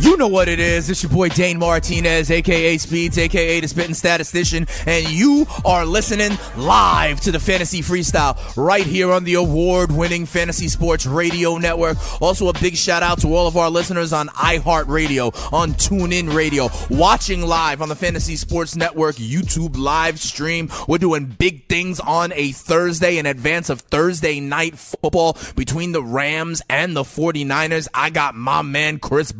You know what it is. It's your boy Dane Martinez, aka Speeds, aka the Spitting Statistician, and you are listening live to the Fantasy Freestyle right here on the award winning Fantasy Sports Radio Network. Also, a big shout out to all of our listeners on iHeartRadio, on TuneIn Radio, watching live on the Fantasy Sports Network YouTube live stream. We're doing big things on a Thursday in advance of Thursday night football between the Rams and the 49ers. I got my man Chris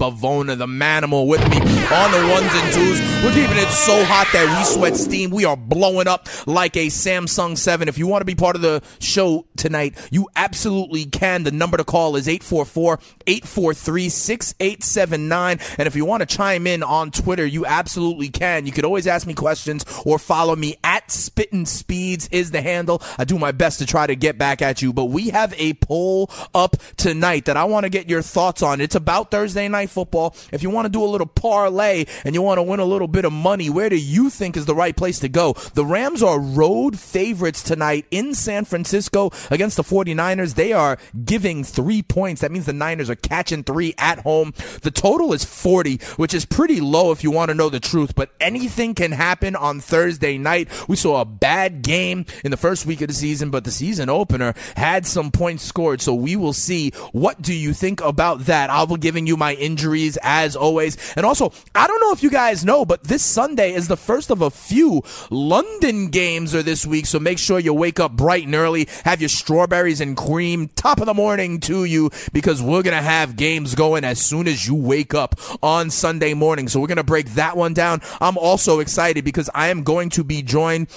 Bavona, the manimal, with me on the ones and twos. We're keeping it so hot that we sweat steam. We are blowing up like a Samsung 7. If you want to be part of the show tonight, you absolutely can. The number to call is 844 843 6879. And if you want to chime in on Twitter, you absolutely can. You could always ask me questions or follow me at Spittin' Speeds is the handle. I do my best to try to get back at you, but we have a poll up tonight that I want to get your thoughts on. It's about Thursday night football. If you want to do a little parlay and you want to win a little bit of money, where do you think is the right place to go? The Rams are road favorites tonight in San Francisco against the 49ers. They are giving three points. That means the Niners are catching three at home. The total is 40, which is pretty low if you want to know the truth, but anything can happen on Thursday night. We saw a bad game in the first week of the season, but the season opener had some points scored. So we will see. What do you think about that? I'll be giving you my injuries as always. And also, I don't know if you guys know, but this Sunday is the first of a few London games are this week. So make sure you wake up bright and early, have your strawberries and cream top of the morning to you because we're going to have games going as soon as you wake up on Sunday morning. So we're going to break that one down. I'm also excited because I am going to be joined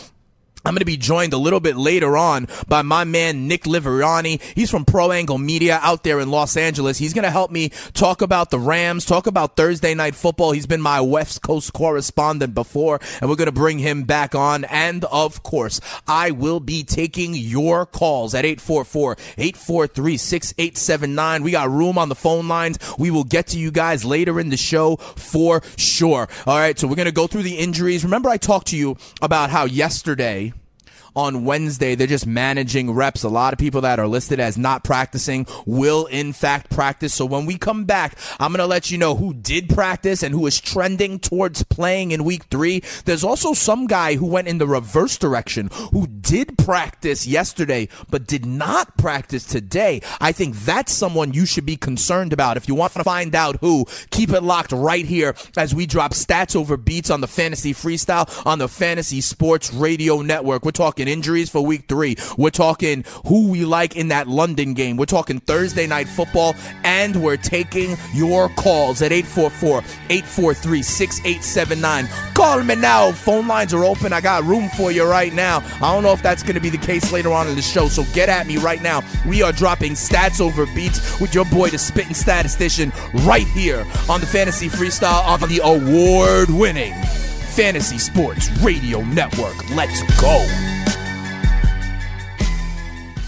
I'm going to be joined a little bit later on by my man Nick Liverani. He's from Pro Angle Media out there in Los Angeles. He's going to help me talk about the Rams, talk about Thursday night football. He's been my West Coast correspondent before, and we're going to bring him back on. And of course, I will be taking your calls at 844-843-6879. We got room on the phone lines. We will get to you guys later in the show for sure. All right. So we're going to go through the injuries. Remember I talked to you about how yesterday on Wednesday. They're just managing reps. A lot of people that are listed as not practicing will in fact practice. So when we come back, I'm going to let you know who did practice and who is trending towards playing in week three. There's also some guy who went in the reverse direction who did practice yesterday, but did not practice today. I think that's someone you should be concerned about. If you want to find out who, keep it locked right here as we drop stats over beats on the fantasy freestyle on the fantasy sports radio network. We're talking injuries for week three. We're talking who we like in that London game. We're talking Thursday night football, and we're taking your calls at 844 843 6879. Call me now. Phone lines are open. I got room for you right now. I don't know if that's going to be the case later on in the show, so get at me right now. We are dropping stats over beats with your boy, the spitting statistician, right here on the Fantasy Freestyle on the award winning Fantasy Sports Radio Network. Let's go.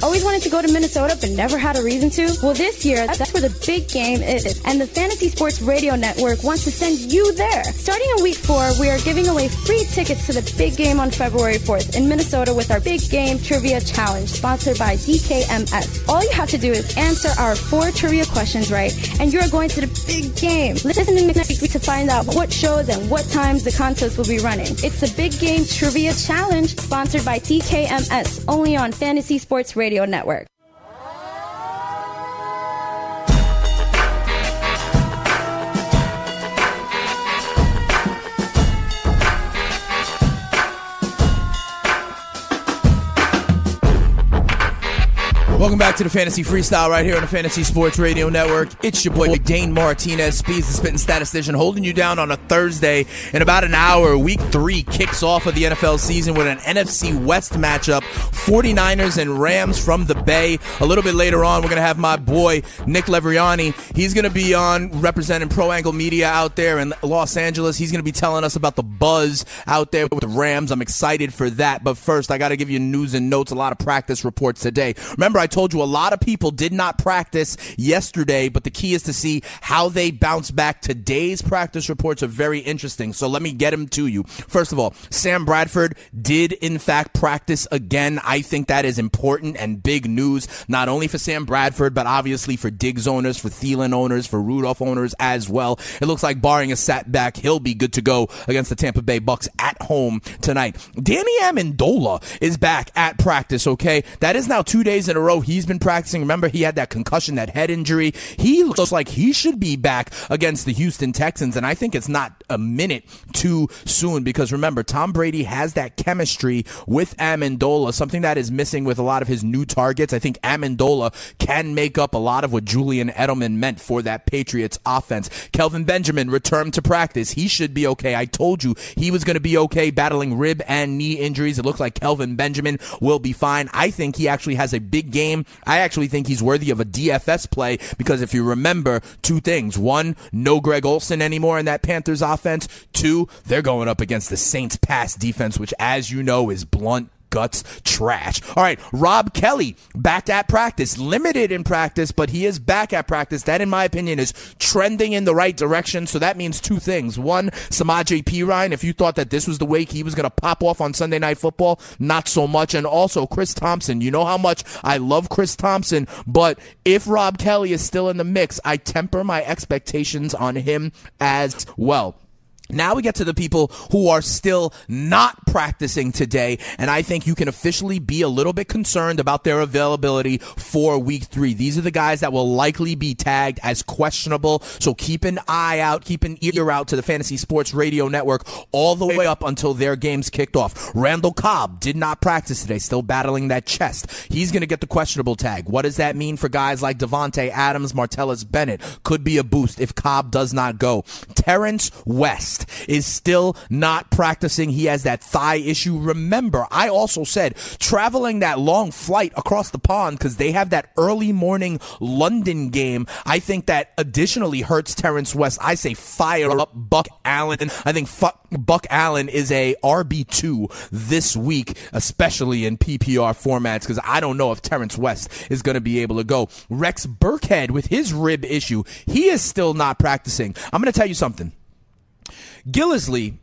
Always wanted to go to Minnesota but never had a reason to? Well, this year, that's where the big game is. And the Fantasy Sports Radio Network wants to send you there. Starting in week four, we are giving away free tickets to the big game on February 4th in Minnesota with our Big Game Trivia Challenge, sponsored by DKMS. All you have to do is answer our four trivia questions right, and you're going to the big game. Listen to to find out what shows and what times the contest will be running. It's the Big Game Trivia Challenge, sponsored by DKMS, only on Fantasy Sports Radio Network. Back to the Fantasy Freestyle right here on the Fantasy Sports Radio Network. It's your boy Dane Martinez, Speeds the Spitting Statistician, holding you down on a Thursday. In about an hour, week three kicks off of the NFL season with an NFC West matchup 49ers and Rams from the Bay. A little bit later on, we're going to have my boy Nick Levriani. He's going to be on representing Pro Angle Media out there in Los Angeles. He's going to be telling us about the buzz out there with the Rams. I'm excited for that. But first, I got to give you news and notes, a lot of practice reports today. Remember, I told you a lot of people did not practice yesterday, but the key is to see how they bounce back. Today's practice reports are very interesting, so let me get them to you. First of all, Sam Bradford did in fact practice again. I think that is important and big news, not only for Sam Bradford, but obviously for Diggs owners, for Thielen owners, for Rudolph owners as well. It looks like barring a setback, he'll be good to go against the Tampa Bay Bucks at home tonight. Danny Amendola is back at practice, okay? That is now two days in a row he's been practicing. Remember, he had that concussion, that head injury. He looks like he should be back against the Houston Texans, and I think it's not a minute too soon because remember, Tom Brady has that chemistry with Amendola, something that is missing with a lot of his new targets. I think Amendola can make up a lot of what Julian Edelman meant for that Patriots offense. Kelvin Benjamin returned to practice. He should be okay. I told you he was going to be okay battling rib and knee injuries. It looks like Kelvin Benjamin will be fine. I think he actually has a big game. I actually think he's worthy of a DFS play because if you remember two things. One, no Greg Olsen anymore in that Panthers offense. Two, they're going up against the Saints pass defense, which as you know is blunt guts trash. All right, Rob Kelley back at practice, limited in practice, but he is back at practice. That, in my opinion, is trending in the right direction. So that means two things. One, Samaje Perine, if you thought that this was the way he was going to pop off on Sunday Night Football, not so much. And also Chris Thompson. You know how much I love Chris Thompson, but if Rob Kelley is still in the mix, I temper my expectations on him as well. Now we get to the people who are still not practicing today, and I think you can officially be a little bit concerned about their availability for week three. These are the guys that will likely be tagged as questionable, so keep an eye out, keep an ear out to the Fantasy Sports Radio Network all the way up until their games kicked off. Randall Cobb did not practice today, still battling that chest. He's going to get the questionable tag. What does that mean for guys like Davante Adams, Martellus Bennett? Could be a boost if Cobb does not go. Terrence West is still not practicing. He has that thigh issue. Remember, I also said traveling that long flight across the pond because they have that early morning London game. I think that additionally hurts Terrence West. I say fire up Buck Allen. I think Buck Allen is a RB2 this week, especially in PPR formats because I don't know if Terrence West is going to be able to go. Rex Burkhead with his rib issue, he is still not practicing. I'm going to tell you something. Gillislee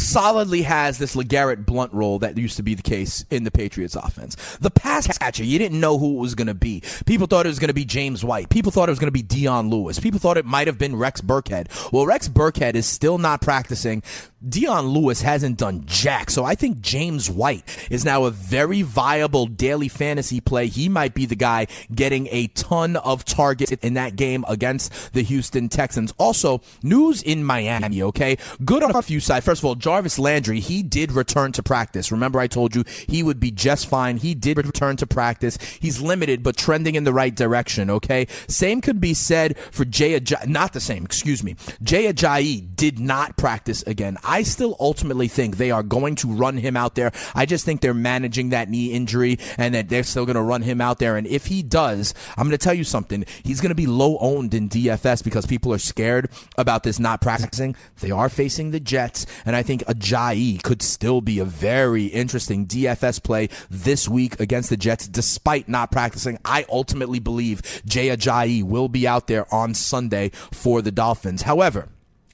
solidly has this LeGarrette Blunt role that used to be the case in the Patriots offense. The pass catcher, you didn't know who it was going to be. People thought it was going to be James White. People thought it was going to be Dion Lewis. People thought it might have been Rex Burkhead. Well, Rex Burkhead is still not practicing. Dion Lewis hasn't done jack. So I think James White is now a very viable daily fantasy play. He might be the guy getting a ton of targets in that game against the Houston Texans. Also, news in Miami, okay? Good on a few sides. First of all, Jarvis Landry, he did return to practice. Remember I told you he would be just fine. He did return to practice. He's limited, but trending in the right direction, okay? Same could be said for Jay Ajayi. Not the same, excuse me. Jay Ajayi did not practice again. I still ultimately think they are going to run him out there. I just think they're managing that knee injury and that they're still going to run him out there. And if he does, I'm going to tell you something. He's going to be low owned in DFS because people are scared about this not practicing. They are facing the Jets, and I think Ajayi could still be a very interesting DFS play this week against the Jets, despite not practicing. I ultimately believe Jay Ajayi will be out there on Sunday for the Dolphins. However,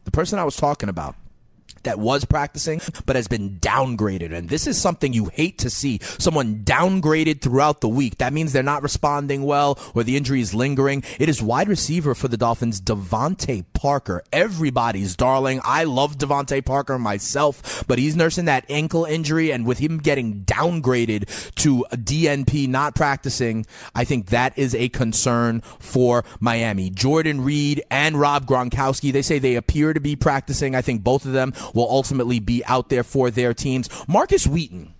the person I was talking about that was practicing but has been downgraded. And this is something you hate to see. Someone downgraded throughout the week. That means they're not responding well or the injury is lingering. It is wide receiver for the Dolphins, DeVante Parker. Everybody's darling. I love DeVante Parker myself, but he's nursing that ankle injury and with him getting downgraded to DNP not practicing, I think that is a concern for Miami. Jordan Reed and Rob Gronkowski, they say they appear to be practicing. I think both of them will ultimately be out there for their teams. Markus Wheaton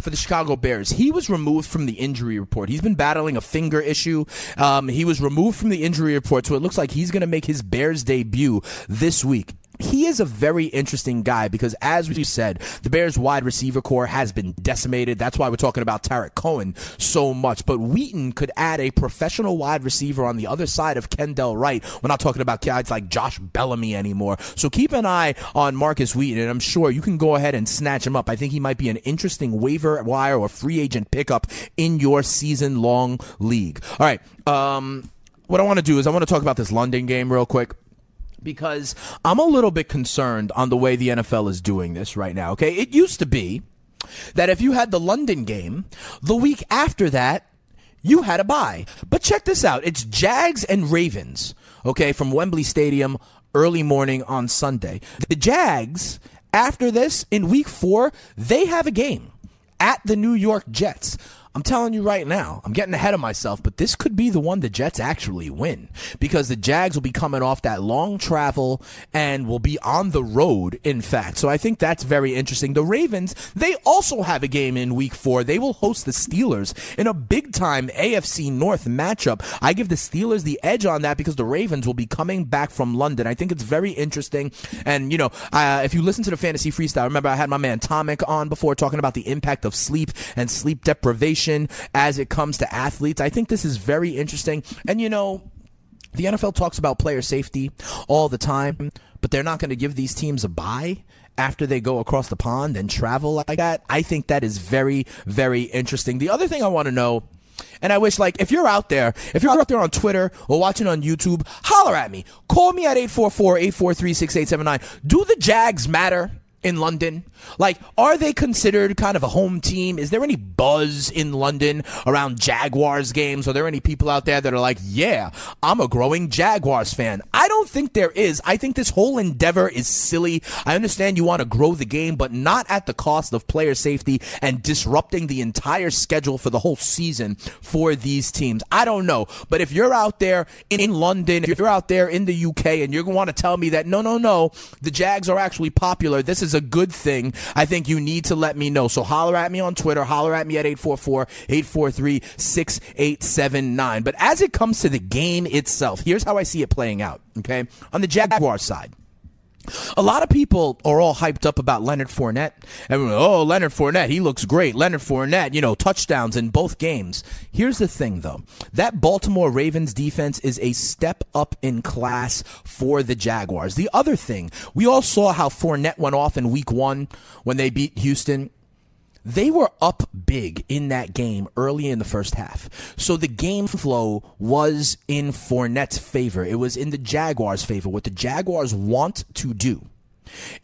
for the Chicago Bears. He was removed from the injury report. He's been battling a finger issue. Um, he was removed from the injury report, so it looks like he's going to make his Bears debut this week he is a very interesting guy because, as we said, the Bears' wide receiver core has been decimated. That's why we're talking about Tarik Cohen so much. But Wheaton could add a professional wide receiver on the other side of Kendall Wright. We're not talking about guys like Josh Bellamy anymore. So keep an eye on Markus Wheaton, and I'm sure you can go ahead and snatch him up. I think he might be an interesting waiver wire or free agent pickup in your season long league. All right. Um, what I want to do is I want to talk about this London game real quick because I'm a little bit concerned on the way the NFL is doing this right now. Okay. It used to be that if you had the London game, the week after that, you had a bye. But check this out. It's Jags and Ravens, okay, from Wembley Stadium early morning on Sunday. The Jags, after this, in week four, they have a game at the New York Jets. I'm telling you right now, I'm getting ahead of myself, but this could be the one the Jets actually win because the Jags will be coming off that long travel and will be on the road, in fact. So I think that's very interesting. The Ravens, they also have a game in week four. They will host the Steelers in a big time AFC North matchup. I give the Steelers the edge on that because the Ravens will be coming back from London. I think it's very interesting. And, you know, uh, if you listen to the fantasy freestyle, remember I had my man Tomic on before talking about the impact of sleep and sleep deprivation as it comes to athletes. I think this is very interesting. And, you know, the NFL talks about player safety all the time, but they're not going to give these teams a bye after they go across the pond and travel like that. I think that is very, very interesting. The other thing I want to know and I wish, like, if you're out there, if you're out there on Twitter or watching on YouTube, holler at me. Call me at 844 843 6879. Do the Jags matter? In London? Like, are they considered kind of a home team? Is there any buzz in London around Jaguars games? Are there any people out there that are like, yeah, I'm a growing Jaguars fan? I don't think there is. I think this whole endeavor is silly. I understand you want to grow the game, but not at the cost of player safety and disrupting the entire schedule for the whole season for these teams. I don't know. But if you're out there in, London, if you're out there in the UK and you're going to want to tell me that no, no, no, the Jags are actually popular, this is a good thing, I think you need to let me know. So holler at me on Twitter, holler at me at 844-843-6879. But as it comes to the game itself, here's how I see it playing out, okay? On the Jaguar side, a lot of people are all hyped up about Leonard Fournette. Oh, Leonard Fournette, he looks great. Leonard Fournette, you know, touchdowns in both games. Here's the thing, though. That Baltimore Ravens defense is a step up in class for the Jaguars. The other thing, we all saw how Fournette went off in week one when they beat Houston they were up big in that game early in the first half. So the game flow was in Fournette's favor. It was in the Jaguars' favor. What the Jaguars want to do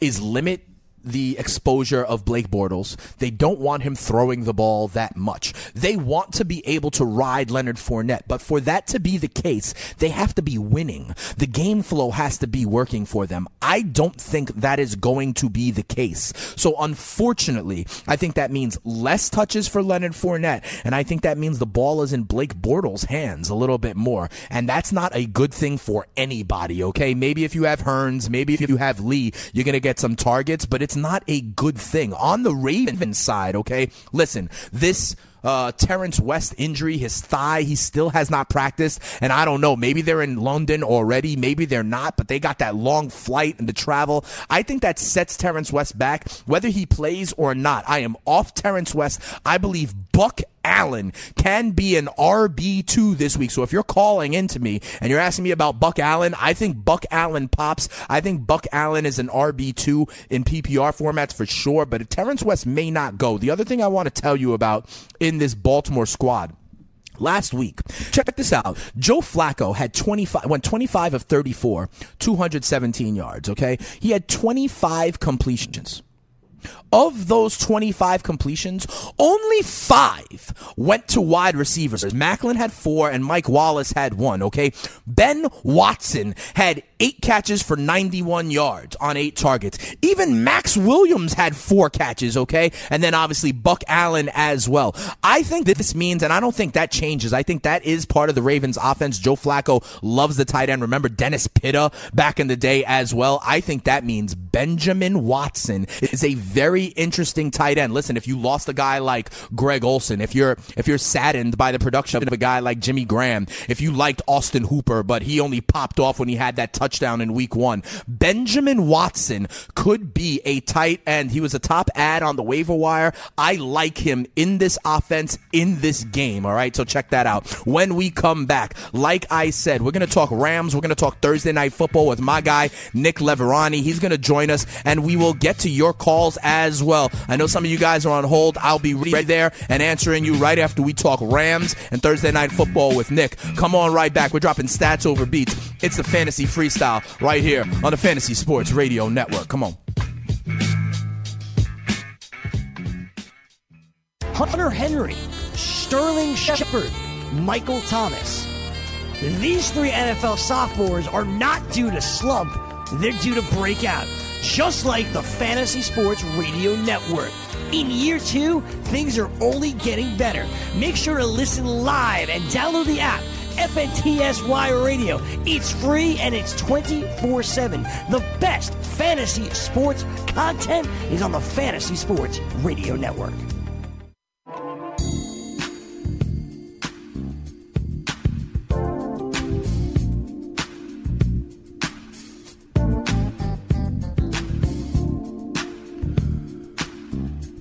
is limit the exposure of Blake Bortles. They don't want him throwing the ball that much. They want to be able to ride Leonard Fournette, but for that to be the case, they have to be winning. The game flow has to be working for them. I don't think that is going to be the case. So unfortunately, I think that means less touches for Leonard Fournette, and I think that means the ball is in Blake Bortles' hands a little bit more, and that's not a good thing for anybody, okay? Maybe if you have Hurns, maybe if you have Lee, you're going to get some targets, but it's it's not a good thing. On the Ravens side, okay, listen, this uh, Terrence West injury, his thigh, he still has not practiced. And I don't know, maybe they're in London already, maybe they're not, but they got that long flight and the travel. I think that sets Terrence West back, whether he plays or not. I am off Terrence West. I believe Buck Allen can be an RB2 this week. So if you're calling into me and you're asking me about Buck Allen, I think Buck Allen pops. I think Buck Allen is an RB2 in PPR formats for sure, but Terrence West may not go. The other thing I want to tell you about in this Baltimore squad. Last week, check this out. Joe Flacco had 25, went 25 of 34, 217 yards, okay? He had 25 completions. Of those 25 completions, only five went to wide receivers. Maclin had four and Mike Wallace had one, okay? Ben Watson had eight catches for 91 yards on eight targets. Even Maxx Williams had four catches, okay? And then obviously Buck Allen as well. I think that this means, and I don't think that changes. I think that is part of the Ravens offense. Joe Flacco loves the tight end. Remember Dennis Pitta back in the day as well. I think that means Benjamin Watson is a very interesting tight end. Listen, if you lost a guy like Greg Olsen, if you're if you're saddened by the production of a guy like Jimmy Graham, if you liked Austin Hooper, but he only popped off when he had that touchdown in week one, Benjamin Watson could be a tight end. He was a top ad on the waiver wire. I like him in this offense in this game. All right, so check that out. When we come back, like I said, we're going to talk Rams. We're going to talk Thursday night football with my guy Nick Leverani. He's going to join us, and we will get to your calls as well. I know some of you guys are on hold. I'll be right there and answering you right after we talk Rams and Thursday night football with Nick. Come on right back. We're dropping stats over beats. It's the fantasy freestyle right here on the Fantasy Sports Radio Network. Come on. Hunter Henry, Sterling Shepard, Michael Thomas. These three NFL sophomores are not due to slump, they're due to break out, just like the Fantasy Sports Radio Network. In year two, things are only getting better. Make sure to listen live and download the app. FNTSY Radio. It's free and it's 24 7. The best fantasy sports content is on the Fantasy Sports Radio Network.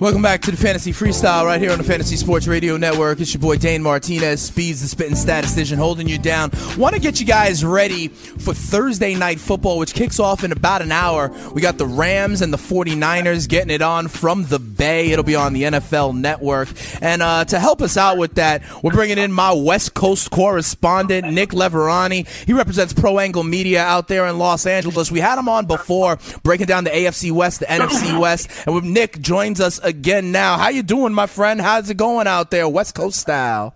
Welcome back to the Fantasy Freestyle right here on the Fantasy Sports Radio Network. It's your boy Dane Martinez, Speeds the Spitting Statistician, holding you down. Want to get you guys ready for Thursday night football, which kicks off in about an hour. We got the Rams and the 49ers getting it on from the Bay. It'll be on the NFL Network. And uh, to help us out with that, we're bringing in my West Coast correspondent, Nick Leverani. He represents Pro Angle Media out there in Los Angeles. We had him on before, breaking down the AFC West, the NFC West. And Nick joins us again now. How you doing, my friend? How's it going out there, West Coast style?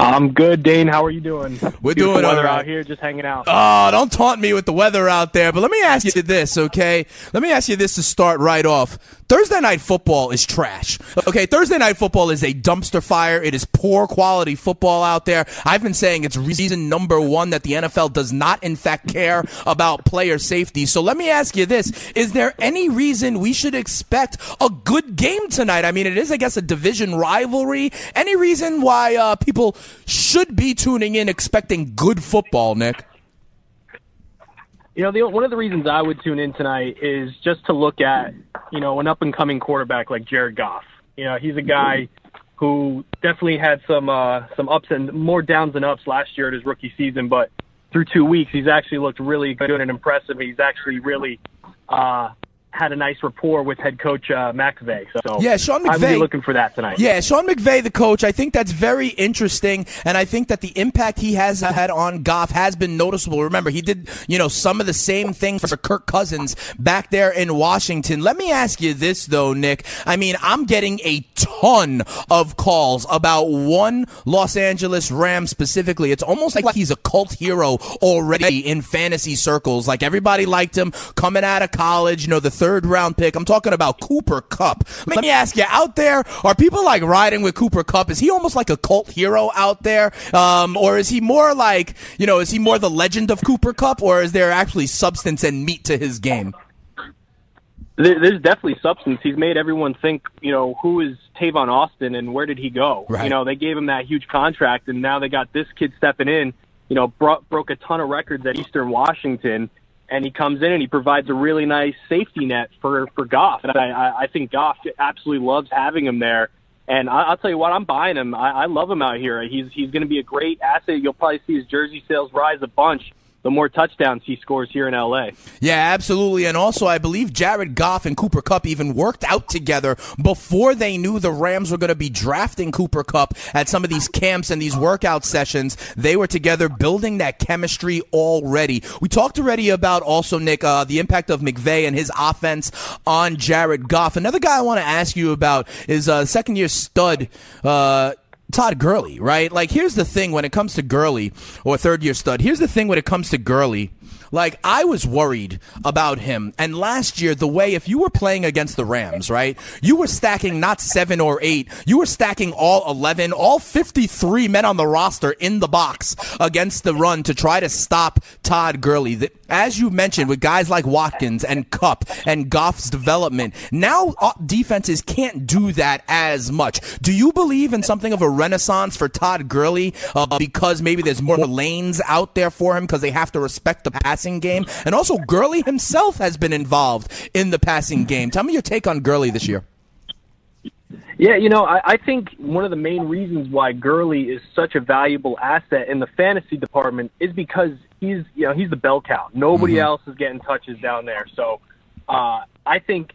I'm good, Dane. How are you doing? We're Beautiful doing all weather right. out here, just hanging out. Oh, don't taunt me with the weather out there. But let me ask you this, okay? Let me ask you this to start right off. Thursday night football is trash. Okay, Thursday night football is a dumpster fire. It is poor quality football out there. I've been saying it's reason number one that the NFL does not, in fact, care about player safety. So let me ask you this. Is there any reason we should expect a good game tonight? I mean, it is, I guess, a division rivalry. Any reason why uh, people should be tuning in expecting good football, Nick? You know, the, one of the reasons I would tune in tonight is just to look at, you know, an up and coming quarterback like Jared Goff. You know, he's a guy who definitely had some uh, some ups and more downs than ups last year at his rookie season, but through two weeks, he's actually looked really good and impressive. He's actually really uh, had a nice rapport with head coach uh, McVay. So Yeah, Sean McVay. I'm really looking for that tonight. Yeah, Sean McVay, the coach, I think that's very interesting, and I think that the impact he has had on Goff has been noticeable. Remember, he did, you know, some of the same things for Kirk Cousins back there in Washington. Let me ask you this, though, Nick. I mean, I'm getting a ton of calls about one Los Angeles Rams specifically. It's almost like he's a cult hero already in fantasy circles. Like everybody liked him coming out of college, you know, the third round pick. I'm talking about Cooper Kupp. Let me ask you, out there, are people like riding with Cooper Kupp? Is he almost like a cult hero out there? Um, or is he more like, you know, is he more the legend of Cooper Kupp or is there actually substance and meat to his game? There's definitely substance. He's made everyone think, you know, who is Tavon Austin and where did he go? Right. You know, they gave him that huge contract, and now they got this kid stepping in. You know, brought, broke a ton of records at Eastern Washington, and he comes in and he provides a really nice safety net for for Goff. And I, I, think Goff absolutely loves having him there. And I, I'll tell you what, I'm buying him. I, I love him out here. He's he's going to be a great asset. You'll probably see his jersey sales rise a bunch the more touchdowns he scores here in LA. Yeah, absolutely. And also, I believe Jared Goff and Cooper Kupp even worked out together before they knew the Rams were going to be drafting Cooper Kupp at some of these camps and these workout sessions. They were together building that chemistry already. We talked already about also, Nick, uh, the impact of McVay and his offense on Jared Goff. Another guy I want to ask you about is uh, second year stud. Uh, Todd Gurley, right? Like, here's the thing when it comes to Gurley or third year stud. Here's the thing when it comes to Gurley. Like I was worried about him. And last year, the way if you were playing against the Rams, right, you were stacking not seven or eight, you were stacking all eleven, all fifty-three men on the roster in the box against the run to try to stop Todd Gurley. As you mentioned, with guys like Watkins and Kupp and Goff's development, now uh, defenses can't do that as much. Do you believe in something of a renaissance for Todd Gurley uh, because maybe there's more lanes out there for him because they have to respect the passing game? And also, Gurley himself has been involved in the passing game. Tell me your take on Gurley this year. Yeah, you know, I, I think one of the main reasons why Gurley is such a valuable asset in the fantasy department is because he's, you know, he's the bell cow. Nobody mm-hmm. else is getting touches down there. So uh, I think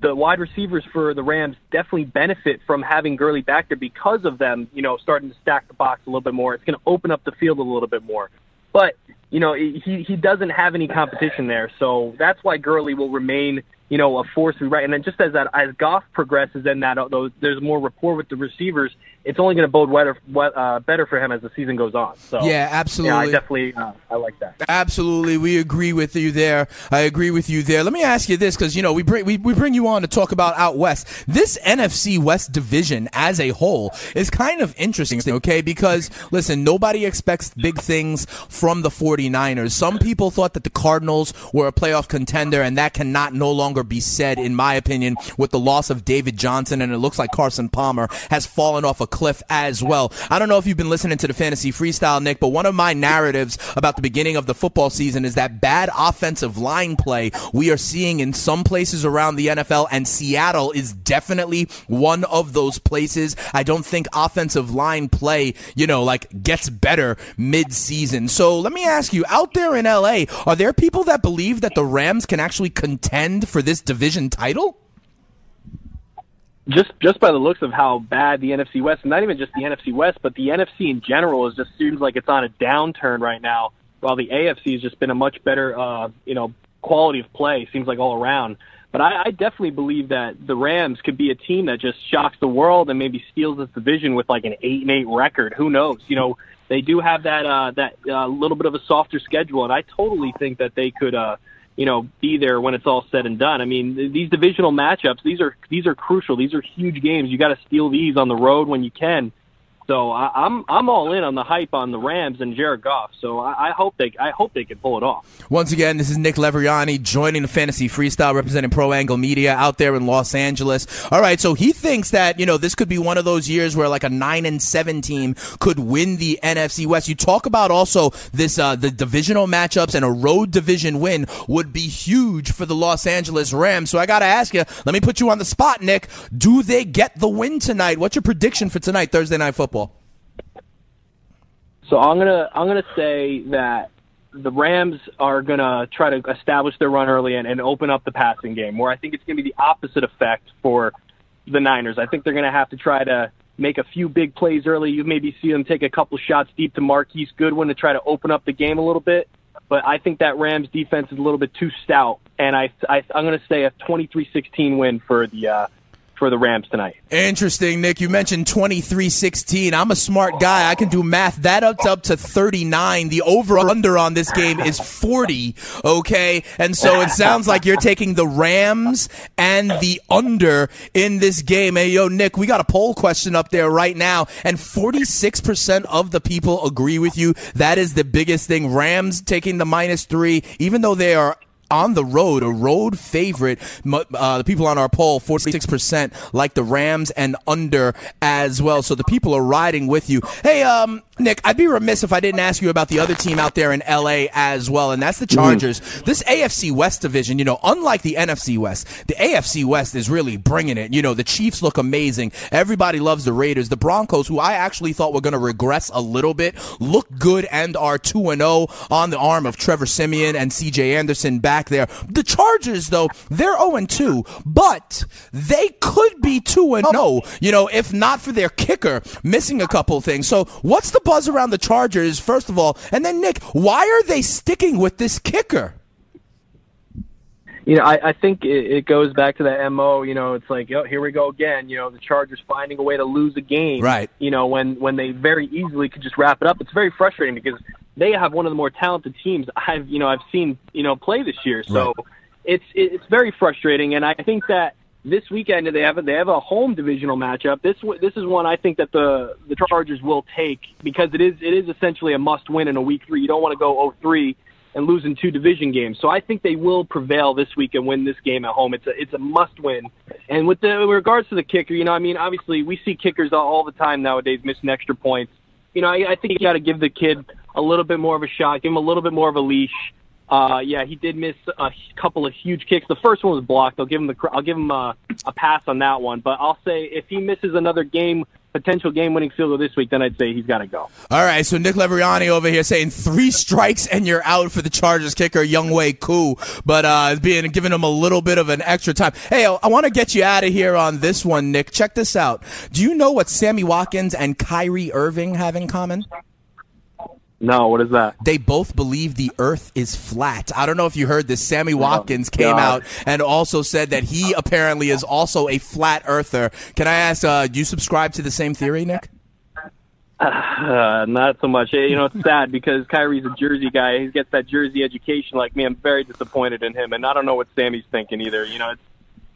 the wide receivers for the Rams definitely benefit from having Gurley back there because of them, you know, starting to stack the box a little bit more. It's going to open up the field a little bit more. But you know, he he doesn't have any competition there, so that's why Gurley will remain you know, a force be right. And then just as that as Goff progresses and that though there's more rapport with the receivers, it's only going to bode better, uh, better for him as the season goes on. So yeah, absolutely. Yeah, I definitely uh, I like that. Absolutely, we agree with you there. I agree with you there. Let me ask you this because you know we bring we, we bring you on to talk about out west. This NFC West division as a whole is kind of interesting. Okay, because listen, nobody expects big things from the 49ers. Some people thought that the Cardinals were a playoff contender, and that cannot no longer longer be said, in my opinion, with the loss of David Johnson, and it looks like Carson Palmer has fallen off a cliff as well. I don't know if you've been listening to the fantasy freestyle, Nick, but one of my narratives about the beginning of the football season is that bad offensive line play we are seeing in some places around the NFL, and Seattle is definitely one of those places. I don't think offensive line play, you know, like gets better mid-season. So let me ask you, out there in LA, are there people that believe that the Rams can actually contend for this division title? Just just by the looks of how bad the NFC West, not even just the NFC West, but the NFC in general, is just seems like it's on a downturn right now. While the AFC has just been a much better, uh, you know, quality of play. Seems like all around. But I, I definitely believe that the Rams could be a team that just shocks the world and maybe steals this division with like an eight and eight record. Who knows? You know, they do have that uh, that uh, little bit of a softer schedule, and I totally think that they could. Uh, you know, be there when it's all said and done. I mean, these divisional matchups, these are these are crucial. These are huge games. You got to steal these on the road when you can. So I, am I'm all in on the hype on the Rams and Jared Goff. So I, I, hope they I hope they can pull it off. Once again, this is Nick Leveriani joining the Fantasy Freestyle, representing Pro Angle Media out there in Los Angeles. All right, so he thinks that you know this could be one of those years where like a nine and seven team could win the NFC West. You talk about also this uh, the divisional matchups and a road division win would be huge for the Los Angeles Rams. So I got to ask you, let me put you on the spot, Nick. Do they get the win tonight? What's your prediction for tonight, Thursday Night Football? So I'm gonna I'm gonna say that the Rams are gonna try to establish their run early and, and open up the passing game. Where I think it's gonna be the opposite effect for the Niners. I think they're gonna have to try to make a few big plays early. You maybe see them take a couple shots deep to Marquise Goodwin to try to open up the game a little bit. But I think that Rams defense is a little bit too stout, and I, I I'm going to say a 23-16 win for the uh, for the Rams tonight. Interesting, Nick. You mentioned 23-16. I'm a smart guy. I can do math. That up to, up to 39. The over-under on this game is 40, okay? And so it sounds like you're taking the Rams and the under in this game. Hey, yo, Nick, we got a poll question up there right now, and 46% of the people agree with you. That is the biggest thing. Rams taking the minus three, even though they are on the road, a road favorite. Uh, the people on our poll, 46% like the Rams and under as well. So the people are riding with you. Hey, um, Nick, I'd be remiss if I didn't ask you about the other team out there in LA as well, and that's the Chargers. Mm-hmm. This AFC West division, you know, unlike the NFC West, the AFC West is really bringing it. You know, the Chiefs look amazing. Everybody loves the Raiders. The Broncos, who I actually thought were going to regress a little bit, look good and are 2 0 on the arm of Trevor Siemian and CJ Anderson back back there. The Chargers, though, they're 0 2, but they could be 2 and 0, you know, if not for their kicker missing a couple things. So, what's the buzz around the Chargers, first of all? And then, Nick, why are they sticking with this kicker? you know, I, I think it, it goes back to that mo. You know, it's like, oh, here we go again. You know, the Chargers finding a way to lose a game. Right. You know, when when they very easily could just wrap it up. It's very frustrating because they have one of the more talented teams I've you know I've seen you know play this year. So Right. it's it's very frustrating, and I think that this weekend they have a, they have a home divisional matchup. This this is one I think that the the Chargers will take because it is it is essentially a must win in a week three. You don't want to go 0-3 and lose in two division games. So I think they will prevail this week and win this game at home. It's a it's a must win. And with the with regards to the kicker, you know, I mean, obviously we see kickers all, all the time nowadays missing extra points. You know, I, I think you got to give the kid a little bit more of a shot, give him a little bit more of a leash. Uh, yeah, he did miss a couple of huge kicks. The first one was blocked. I'll give him the I'll give him a, a pass on that one. But I'll say if he misses another game, potential game-winning field goal this week, then I'd say he's got to go. All right, so Nick Leveriani over here saying three strikes and you're out for the Chargers kicker, Younghoe Koo, but uh, being giving him a little bit of an extra time. Hey, I, I want to get you out of here on this one, Nick. Check this out. Do you know what Sammy Watkins and Kyrie Irving have in common? No, what is that? They both believe the Earth is flat. I don't know if you heard this. Sammy Watkins came God. out and also said that he apparently is also a flat earther. Can I ask, uh, do you subscribe to the same theory, Nick? Uh, not so much. You know, it's sad because Kyrie's a Jersey guy. He gets that Jersey education like me. I'm very disappointed in him, and I don't know what Sammy's thinking either. You know, it's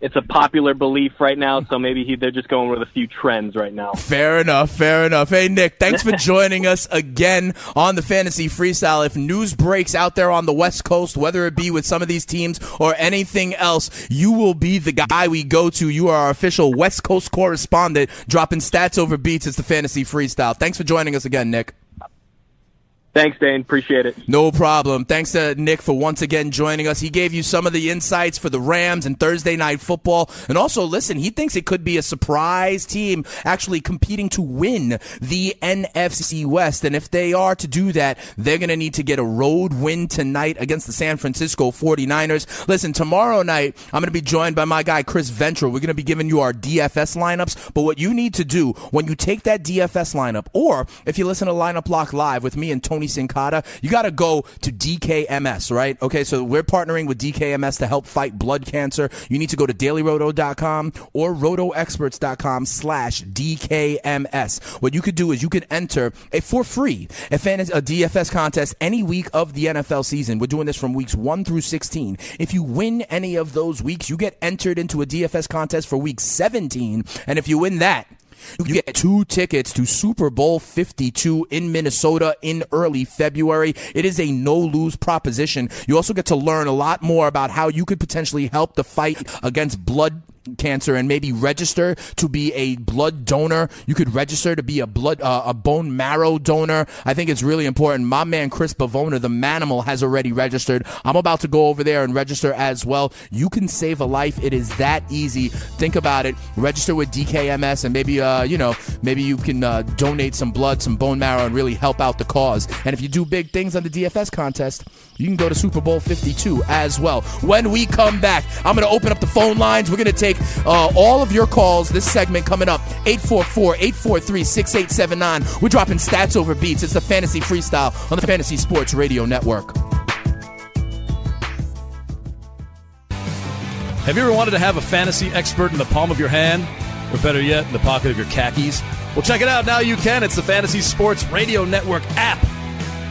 it's a popular belief right now, so maybe he, they're just going with a few trends right now. Fair enough, fair enough. Hey, Nick, thanks for joining us again on the Fantasy Freestyle. If news breaks out there on the West Coast, whether it be with some of these teams or anything else, you will be the guy we go to. You are our official West Coast correspondent, dropping stats over beats. It's the Fantasy Freestyle. Thanks for joining us again, Nick. Thanks, Dane. Appreciate it. No problem. Thanks to Nick for once again joining us. He gave you some of the insights for the Rams and Thursday night football. And also, listen, he thinks it could be a surprise team actually competing to win the NFC West. And if they are to do that, they're going to need to get a road win tonight against the San Francisco 49ers. Listen, tomorrow night, I'm going to be joined by my guy, Chris Ventura. We're going to be giving you our DFS lineups. But what you need to do when you take that DFS lineup, or if you listen to Lineup Lock Live with me and Tony Sincata, you got to go to DKMS, right? Okay, so we're partnering with DKMS to help fight blood cancer. You need to go to dailyroto.com or rotoexperts.com slash DKMS. What you could do is you could enter a, for free a, fantasy, a DFS contest any week of the NFL season. We're doing this from weeks 1 through 16. If you win any of those weeks, you get entered into a DFS contest for week 17. And if you win that, you get two tickets to Super Bowl 52 in Minnesota in early February. It is a no lose proposition. You also get to learn a lot more about how you could potentially help the fight against blood cancer and maybe register to be a blood donor. You could register to be a blood uh, a bone marrow donor. I think it's really important. My man Chris Bavona, the Manimal, has already registered. I'm about to go over there and register as well. You can save a life. It is that easy. Think about it. Register with DKMS and maybe uh you know maybe you can uh, donate some blood, some bone marrow, and really help out the cause. And if you do big things on the DFS contest, you can go to Super Bowl 52 as well. When we come back, I'm going to open up the phone lines. We're going to take uh, all of your calls. This segment coming up 844 843 6879. We're dropping stats over beats. It's the Fantasy Freestyle on the Fantasy Sports Radio Network. Have you ever wanted to have a fantasy expert in the palm of your hand? Or better yet, in the pocket of your khakis? Well, check it out. Now you can. It's the Fantasy Sports Radio Network app.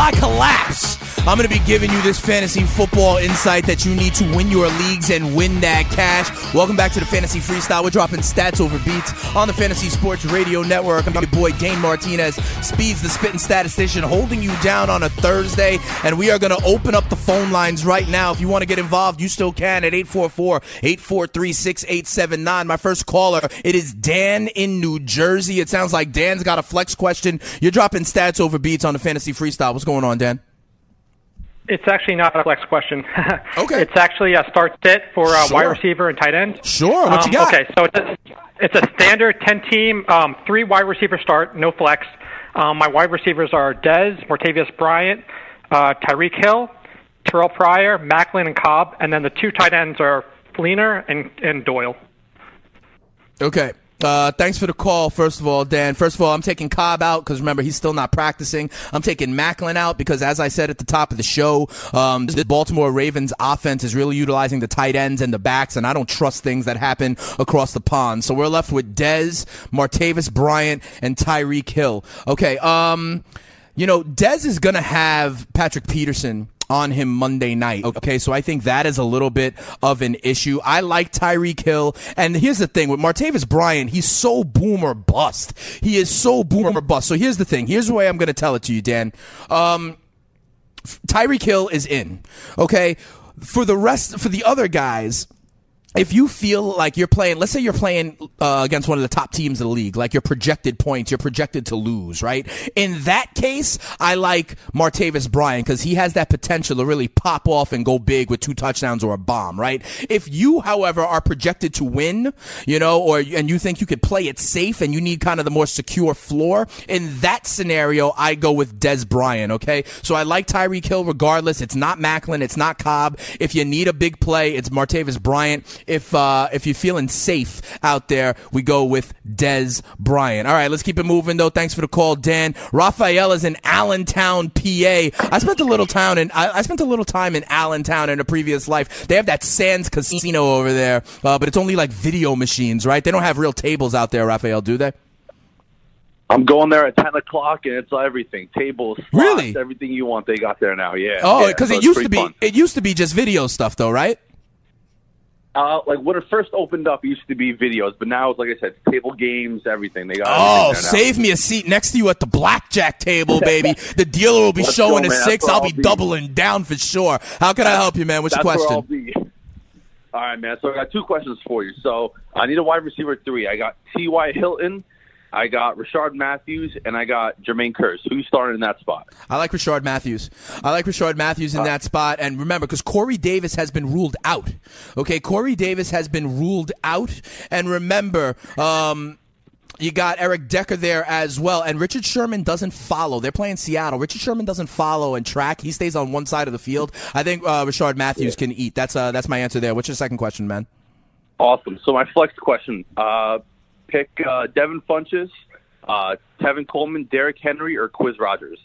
I collapse. I'm going to be giving you this fantasy football insight that you need to win your leagues and win that cash. Welcome back to the Fantasy Freestyle. We're dropping stats over beats on the Fantasy Sports Radio Network. I'm your boy Dane Martinez, Speeds the Spitting Statistician, holding you down on a Thursday. And we are going to open up the phone lines right now. If you want to get involved, you still can at 844-843-6879. My first caller, it is Dan in New Jersey. It sounds like Dan's got a flex question. You're dropping stats over beats on the Fantasy Freestyle. What's going on, Dan? It's actually not a flex question. Okay. It's actually a start sit for uh, Sure. wide receiver and tight end. Sure, what you Um, got? Okay, so it's a, it's a standard 10 team, um, three wide receiver start, no flex. Um, my wide receivers are Dez, Martavis Bryant, uh, Tyreek Hill, Terrelle Pryor, Maclin, and Cobb, and then the two tight ends are Fleener and, and Doyle. Okay. Uh, thanks for the call, first of all, Dan. First of all, I'm taking Cobb out because remember, he's still not practicing. I'm taking Maclin out because, as I said at the top of the show, um, the Baltimore Ravens offense is really utilizing the tight ends and the backs, and I don't trust things that happen across the pond. So we're left with Dez, Martavis Bryant, and Tyreek Hill. Okay, um, you know, Dez is going to have Patrick Peterson on him Monday night. Okay, so I think that is a little bit of an issue. I like Tyreek Hill, and here's the thing with Martavis Bryant, he's so boomer bust. He is so boomer bust. So here's the thing. Here's the way I'm going to tell it to you, Dan. Um, Tyreek Hill is in. Okay, for the rest, for the other guys if you feel like you're playing, let's say you're playing uh, against one of the top teams of the league, like your projected points, you're projected to lose, right? In that case, I like Martavis Bryant because he has that potential to really pop off and go big with two touchdowns or a bomb, right? If you, however, are projected to win, you know, or and you think you could play it safe and you need kind of the more secure floor, in that scenario, I go with Dez Bryant. Okay, so I like Tyreek Hill regardless. It's not Maclin, it's not Cobb. If you need a big play, it's Martavis Bryant if uh, if you're feeling safe out there, we go with Dez Bryant. All right, let's keep it moving though. Thanks for the call, Dan. Raphael is in Allentown, PA. I spent a little town and I, I, spent a little time in Allentown in a previous life. They have that Sands Casino over there, uh, but it's only like video machines, right? They don't have real tables out there, Raphael, do they? I'm going there at 10 o'clock, and it's everything tables, slots, really, everything you want. They got there now. Yeah. Oh, because yeah, so it used to be fun. it used to be just video stuff, though, right? Uh, like when it first opened up, it used to be videos, but now it's like I said, table games, everything. They got. Oh, save me a seat next to you at the blackjack table, baby. the dealer will be Let's showing go, a man. six. I'll be be. doubling down for sure. How can I help you, man? What's your That's I'll question? All right, man. So I got two questions for you. So I need a wide receiver three. I got T.Y. Hilton, I got Rishard Matthews, and I got Jermaine Kearse. Who's starting in that spot? I like Rishard Matthews. I like Rishard Matthews in that spot. And remember, because Corey Davis has been ruled out. Okay, Corey Davis has been ruled out. And remember, um, you got Eric Decker there as well, and Richard Sherman doesn't follow. They're playing Seattle. Richard Sherman doesn't follow and track. He stays on one side of the field. I think uh, Rishard Matthews can eat. That's uh, that's my answer there. What's your second question, man? Awesome. So my flex question: uh, pick uh, Devin Funchess, uh, Tevin Coleman, Derrick Henry, or Quizz Rodgers.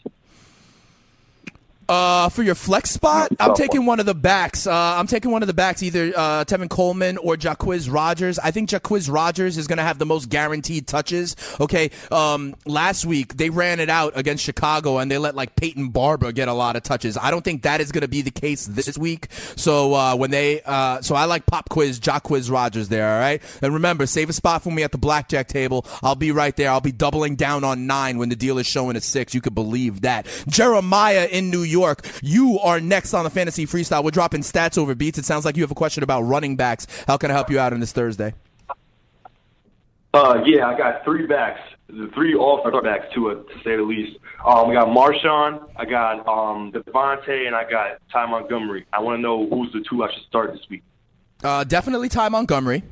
Uh, for your flex spot, I'm taking one of the backs. Uh, I'm taking one of the backs, either uh, Tevin Coleman or Jacquizz Rodgers. I think Jacquizz Rodgers is going to have the most guaranteed touches. Okay, um, last week they ran it out against Chicago and they let like Peyton Barber get a lot of touches. I don't think that is going to be the case this week. So uh, when they, uh, so I like Pop Quiz, Jacquizz Rodgers there. All right, and remember, save a spot for me at the blackjack table. I'll be right there. I'll be doubling down on nine when the deal is showing a six. You could believe that. Jeremiah in New York, you are next on the fantasy freestyle. We're dropping stats over beats. It sounds like you have a question about running backs. How can I help you out on this Thursday? Uh, yeah, I got three backs, the three all-star backs to it, to say the least. Um, I got Marshawn, I got um, Devonta, and I got Ty Montgomery. I want to know who's the two I should start this week. Uh, definitely Ty Montgomery.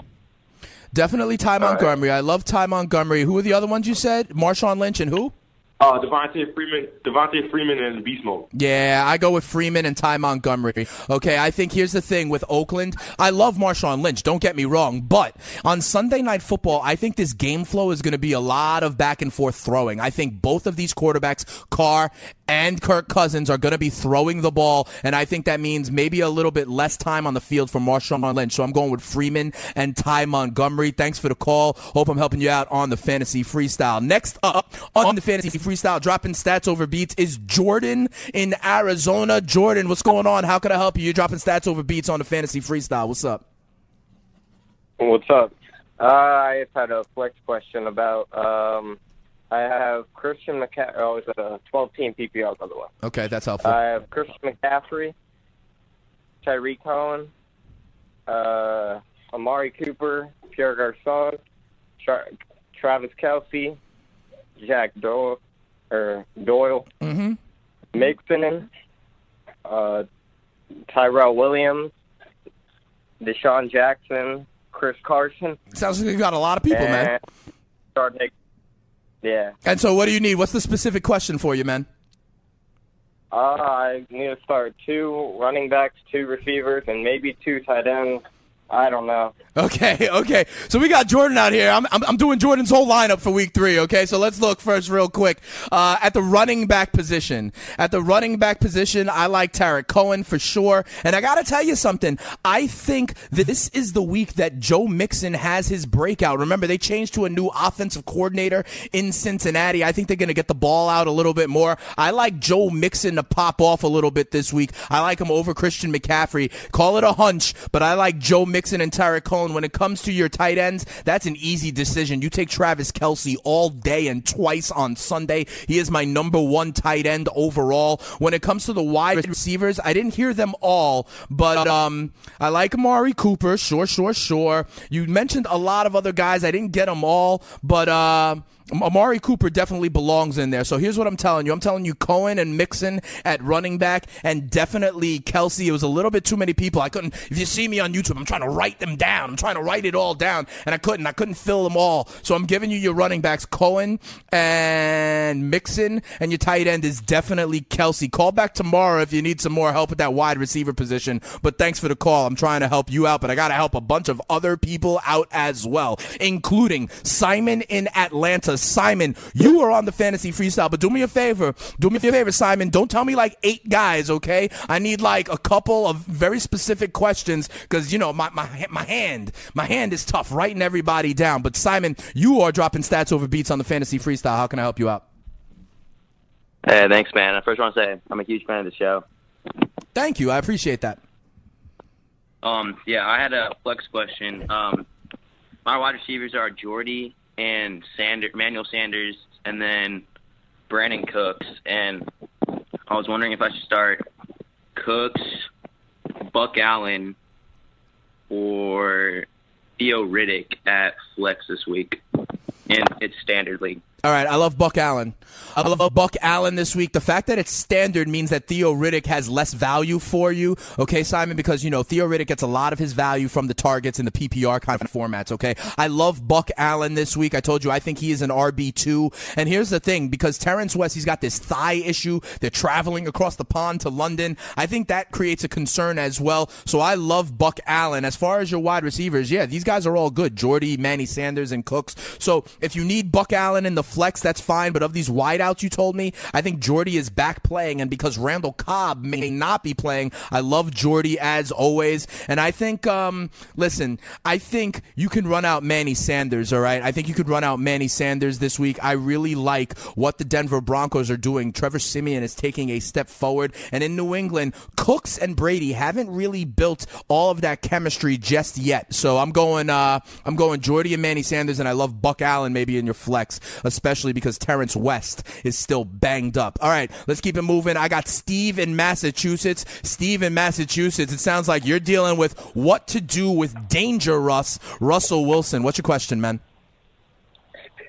Definitely Ty Montgomery. I love Ty Montgomery. Who are the other ones you said? Marshawn Lynch and who? Uh, Devonta Freeman, Devonta Freeman, and Beast Mode. Yeah, I go with Freeman and Ty Montgomery. Okay, I think here's the thing with Oakland. I love Marshawn Lynch, don't get me wrong, but on Sunday Night Football, I think this game flow is going to be a lot of back and forth throwing. I think both of these quarterbacks, Carr and Kirk Cousins, are going to be throwing the ball, and I think that means maybe a little bit less time on the field for Marshawn Lynch. So I'm going with Freeman and Ty Montgomery. Thanks for the call. Hope I'm helping you out on the fantasy freestyle. Next up on the fantasy freestyle, dropping stats over beats is Jordan in Arizona. Jordan, what's going on? How can I help you? You're dropping stats over beats on the fantasy freestyle. What's up? What's up? Uh, I just had a flex question about. Um, I have Christian McCaffrey. Oh, it's a 12 team PPR, by the way. Okay, that's helpful. I have Christian McCaffrey, Tarik Cohen, uh, Amari Cooper, Pierre Garcon, Tra- Travis Kelce, Jack Doyle, or Doyle, mm-hmm. Mixon, uh, Tyrell Williams, DeSean Jackson, Chris Carson. Sounds like you've got a lot of people, man. Rashard Yeah. And so, what do you need? What's the specific question for you, man? Uh, I need to start two running backs, two receivers, and maybe two tight ends. I don't know. Okay, okay. So we got Jordan out here. I'm, I'm, I'm, doing Jordan's whole lineup for week three, okay? So let's look first, real quick. Uh, at the running back position. At the running back position, I like Tarik Cohen for sure. And I got to tell you something. I think that this is the week that Joe Mixon has his breakout. Remember, they changed to a new offensive coordinator in Cincinnati. I think they're going to get the ball out a little bit more. I like Joe Mixon to pop off a little bit this week. I like him over Christian McCaffrey. Call it a hunch, but I like Joe Mixon and Tarik Cohen when it comes to your tight ends, that's an easy decision. You take Travis Kelce all day and twice on Sunday. He is my number one tight end overall. When it comes to the wide receivers, I didn't hear them all, but um, I like Amari Cooper. Sure, sure, sure. You mentioned a lot of other guys. I didn't get them all, but uh, Amari Cooper definitely belongs in there. So here's what I'm telling you. I'm telling you Cohen and Mixon at running back and definitely Kelce. It was a little bit too many people. I couldn't, if you see me on YouTube, I'm trying to write them down. I'm trying to write it all down and I couldn't. I couldn't fill them all. So I'm giving you your running backs, Cohen and Mixon and your tight end is definitely Kelce. Call back tomorrow if you need some more help with that wide receiver position. But thanks for the call. I'm trying to help you out, but I got to help a bunch of other people out as well, including Simon in Atlanta. Simon, you are on the fantasy freestyle, but do me a favor. Do me a favor, Simon. Don't tell me like eight guys, okay? I need like a couple of very specific questions because you know my, my my hand my hand is tough writing everybody down. But Simon, you are dropping stats over beats on the fantasy freestyle. How can I help you out? Hey, thanks, man. I first want to say I'm a huge fan of the show. Thank you. I appreciate that. Um, yeah, I had a flex question. Um, my wide receivers are Jordy, and Sander, Manuel Sanders, and then Brandin Cooks. And I was wondering if I should start Cooks, Buck Allen, or Theo Riddick at flex this week and its standard league. All right, I love Buck Allen. I love um, Buck Allen this week. The fact that it's standard means that Theo Riddick has less value for you, okay, Simon? Because you know Theo Riddick gets a lot of his value from the targets in the PPR kind of formats. Okay, I love Buck Allen this week. I told you I think he is an RB two. And here's the thing: because Terrence West, he's got this thigh issue. They're traveling across the pond to London. I think that creates a concern as well. So I love Buck Allen. As far as your wide receivers, yeah, these guys are all good. Jordy, Manny Sanders, and Cooks. So if you need Buck Allen in the flex, that's fine. But of these wideouts you told me, I think Jordy is back playing. And because Randall Cobb may not be playing, I love Jordy as always. And I think, um, listen, I think you can run out Manny Sanders, all right? I think you could run out Manny Sanders this week. I really like what the Denver Broncos are doing. Trevor Siemian is taking a step forward. And in New England, Cooks and Brady haven't really built all of that chemistry just yet. So I'm going, uh, I'm going Jordy and Manny Sanders, and I love Buck Allen maybe in your flex, especially because Terrence West is still banged up. All right, let's keep it moving. I got Steve in Massachusetts. Steve in Massachusetts. It sounds like you're dealing with what to do with Danger Russ, Russell Wilson. What's your question, man?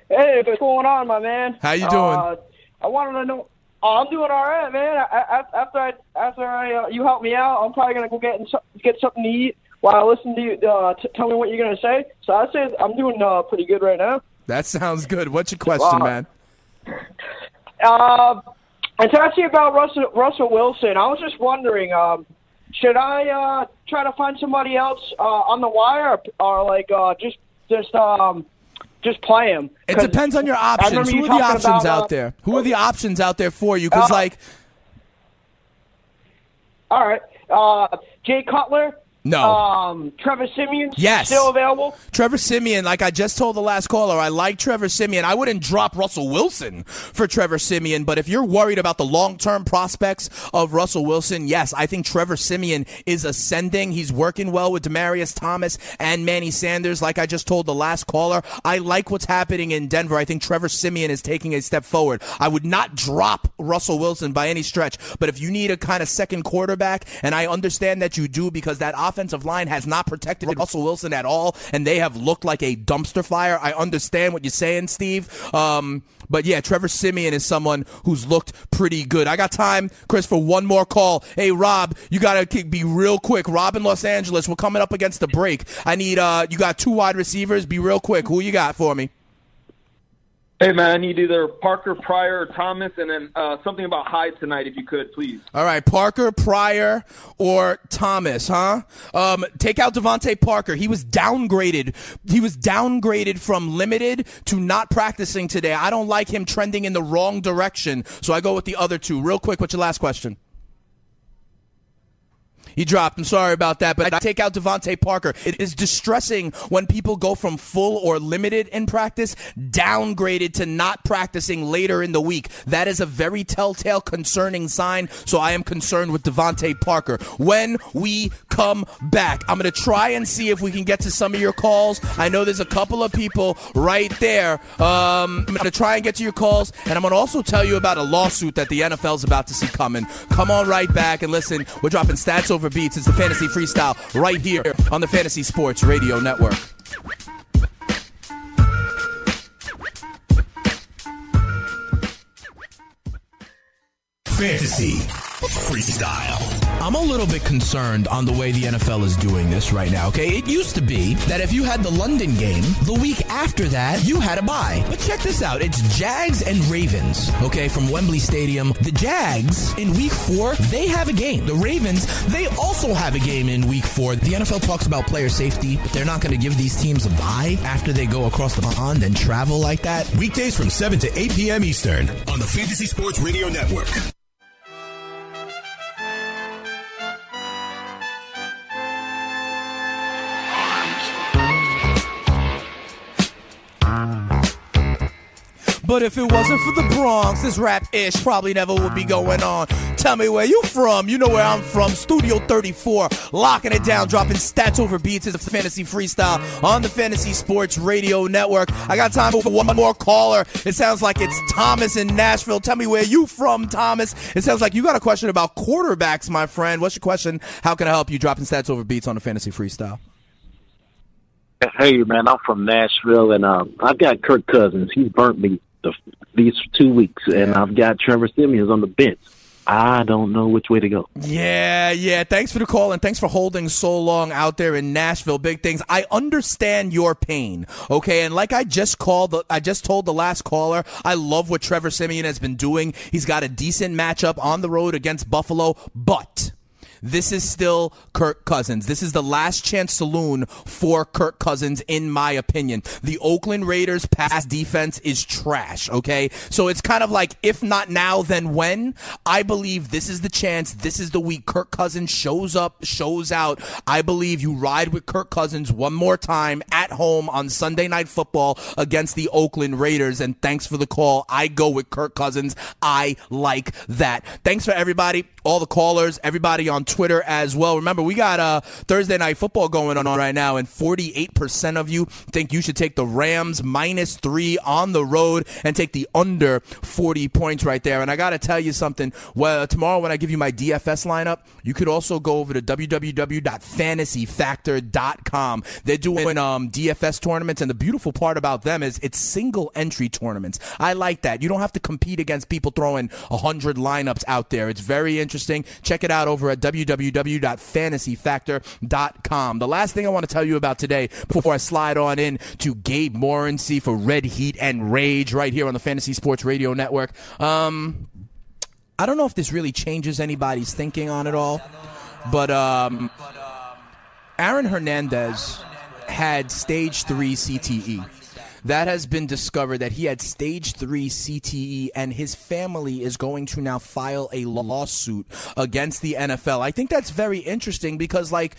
Hey, what's going on, my man? How you doing? Uh, I wanted to know. Oh, I'm doing all right, man. I, I, after I, after I, uh, you help me out, I'm probably gonna go get get something to eat while I listen to you. Uh, t- tell me what you're gonna say. So I say I'm doing uh, pretty good right now. That sounds good. What's your question, Wow. man? Uh, it's actually about Russell Russell Wilson. I was just wondering, um, should I uh, try to find somebody else uh, on the wire, or, or like uh, just just um, just play him? It depends on your options. Who are the options out there? Who are the options out there for you? Because Uh, like, All right, uh, Jay Cutler. No. Um, Trevor Siemian. Yes. Still available. Trevor Siemian, like I just told the last caller, I like Trevor Siemian. I wouldn't drop Russell Wilson for Trevor Siemian, but if you're worried about the long term prospects of Russell Wilson, yes, I think Trevor Siemian is ascending. He's working well with Demaryius Thomas and Manny Sanders, like I just told the last caller. I like what's happening in Denver. I think Trevor Siemian is taking a step forward. I would not drop Russell Wilson by any stretch, but if you need a kind of second quarterback, and I understand that you do because that offensive line has not protected Russell Wilson at all, and they have looked like a dumpster fire. I understand what you're saying, Steve. Um, but yeah, Trevor Siemian is someone who's looked pretty good. I got time, Chris, for one more call. Hey, Rob, you gotta be real quick. Rob in Los Angeles, we're coming up against the break. I need uh, you got two wide receivers. Be real quick. Who you got for me? Hey man, I need either Parker, Pryor, or Thomas, and then uh, something about Hyde tonight, if you could, please. All right, Parker, Pryor, or Thomas, huh? Um, take out DeVante Parker. He was downgraded. He was downgraded from limited to not practicing today. I don't like him trending in the wrong direction, so I go with the other two. Real quick, what's your last question? He dropped. I'm sorry about that, but I take out DeVante Parker. It is distressing when people go from full or limited in practice downgraded to not practicing later in the week. That is a very telltale, concerning sign. So I am concerned with DeVante Parker. When we come back, I'm going to try and see if we can get to some of your calls. I know there's a couple of people right there. Um, I'm going to try and get to your calls, and I'm going to also tell you about a lawsuit that the NFL's about to see coming. Come on right back and listen. We're dropping stats over beats. It's the Fantasy Freestyle right here on the Fantasy Sports Radio Network. Fantasy Freestyle. I'm a little bit concerned on the way the NFL is doing this right now, okay? It used to be that if you had the London game, the week after that, you had a bye. But check this out. It's Jags and Ravens, okay, from Wembley Stadium. The Jags, in week four, they have a game. The Ravens, they also have a game in week four. The NFL talks about player safety, but they're not going to give these teams a bye after they go across the pond and travel like that. Weekdays from 7 to 8 p.m. Eastern on the Fantasy Sports Radio Network. But if it wasn't for the Bronx, this rap ish probably never would be going on. Tell me where you from. You know where I'm from. Studio 34, locking it down, dropping stats over beats. It's a fantasy freestyle on the Fantasy Sports Radio Network. I got time for one more caller. It sounds like it's Thomas in Nashville. Tell me where you from, Thomas. It sounds like you got a question about quarterbacks, my friend. What's your question? How can I help you? Dropping stats over beats on the Fantasy Freestyle. Hey man, I'm from Nashville, and um, I've got Kirk Cousins. He's burnt me the, these two weeks, and I've got Trevor Siemians on the bench. I don't know which way to go. Yeah, yeah. Thanks for the call and thanks for holding so long out there in Nashville. Big things. I understand your pain. Okay, and like I just called, I just told the last caller, I love what Trevor Siemian has been doing. He's got a decent matchup on the road against Buffalo, but this is still Kirk Cousins. This is the last chance saloon for Kirk Cousins, in my opinion. The Oakland Raiders pass defense is trash, okay? So it's kind of like, if not now, then when? I believe this is the chance. This is the week Kirk Cousins shows up, shows out. I believe you ride with Kirk Cousins one more time at home on Sunday Night Football against the Oakland Raiders. And thanks for the call. I go with Kirk Cousins. I like that. Thanks for everybody, all the callers, everybody on Twitter as well. Remember, we got uh, Thursday night football going on right now, and 48% of you think you should take the Rams minus three on the road and take the under 40 points right there. And I got to tell you something. Well, tomorrow when I give you my DFS lineup, you could also go over to www.fantasyfactor.com. They're doing um, DFS tournaments, and the beautiful part about them is it's single entry tournaments. I like that. You don't have to compete against people throwing 100 lineups out there. It's very interesting. Check it out over at www.fantasyfactor.com. The last thing I want to tell you about today before I slide on in to Gabe Morency for Red Heat and Rage right here on the Fantasy Sports Radio Network. Um, I don't know if this really changes anybody's thinking on it all, but um, Aaron Hernandez had stage three CTE. That has been discovered that he had stage three CTE, and his family is going to now file a lawsuit against the NFL. I think that's very interesting because, like,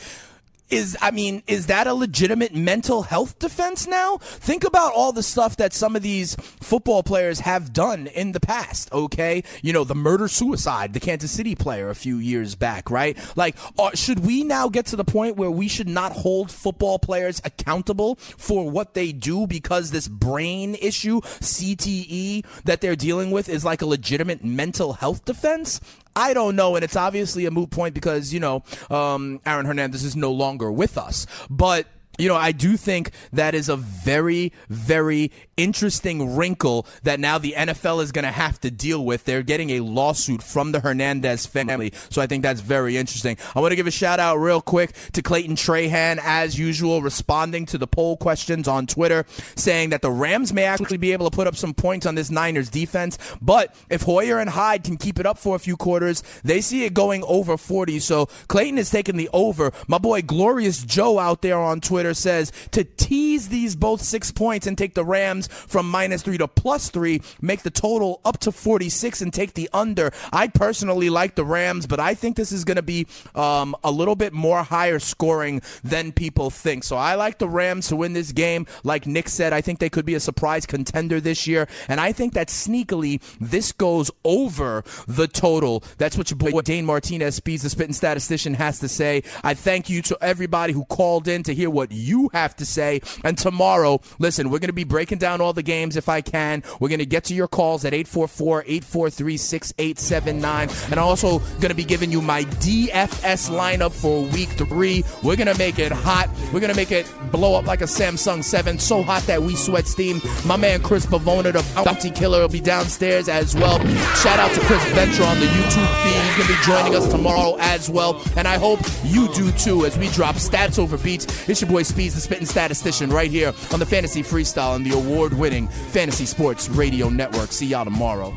is I mean, is that a legitimate mental health defense now? Think about all the stuff that some of these football players have done in the past, okay? You know, the murder suicide, the Kansas City player a few years back, right? Like, uh, should we now get to the point where we should not hold football players accountable for what they do because this brain issue, CTE, that they're dealing with is like a legitimate mental health defense? I don't know, and it's obviously a moot point because you know um, Aaron Hernandez is no longer with us. But you know, I do think that is a very, very interesting wrinkle that now the NFL is going to have to deal with. They're getting a lawsuit from the Hernandez family. So I think that's very interesting. I want to give a shout out real quick to Clayton Trahan, as usual, responding to the poll questions on Twitter, saying that the Rams may actually be able to put up some points on this Niners defense. But if Hoyer and Hyde can keep it up for a few quarters, they see it going over 40. So Clayton is taking the over. My boy Glorious Joe out there on Twitter says to tease these both six points and take the Rams from minus three to plus three, make the total up to 46 and take the under. I personally like the Rams, but I think this is going to be um, a little bit more higher scoring than people think. So I like the Rams to win this game. Like Nick said, I think they could be a surprise contender this year. And I think that sneakily this goes over the total. That's what your boy Dane Martinez, Speeds the Spitting Statistician, has to say. I thank you to everybody who called in to hear what you have to say. And tomorrow, listen, we're going to be breaking down all the games if I can. We're going to get to your calls at 844-843-6879. And I'm also going to be giving you my DFS lineup for week three. We're going to make it hot. We're going to make it blow up like a Samsung 7. So hot that we sweat steam. My man Chris Pavona, the bounty killer, will be downstairs as well. Shout out to Chris Venture on the YouTube feed. He's going to be joining us tomorrow as well. And I hope you do too as we drop stats over beats. It's your boy Speeds, the spitting statistician, right here on the Fantasy Freestyle and the award winning Fantasy Sports Radio Network. See y'all tomorrow.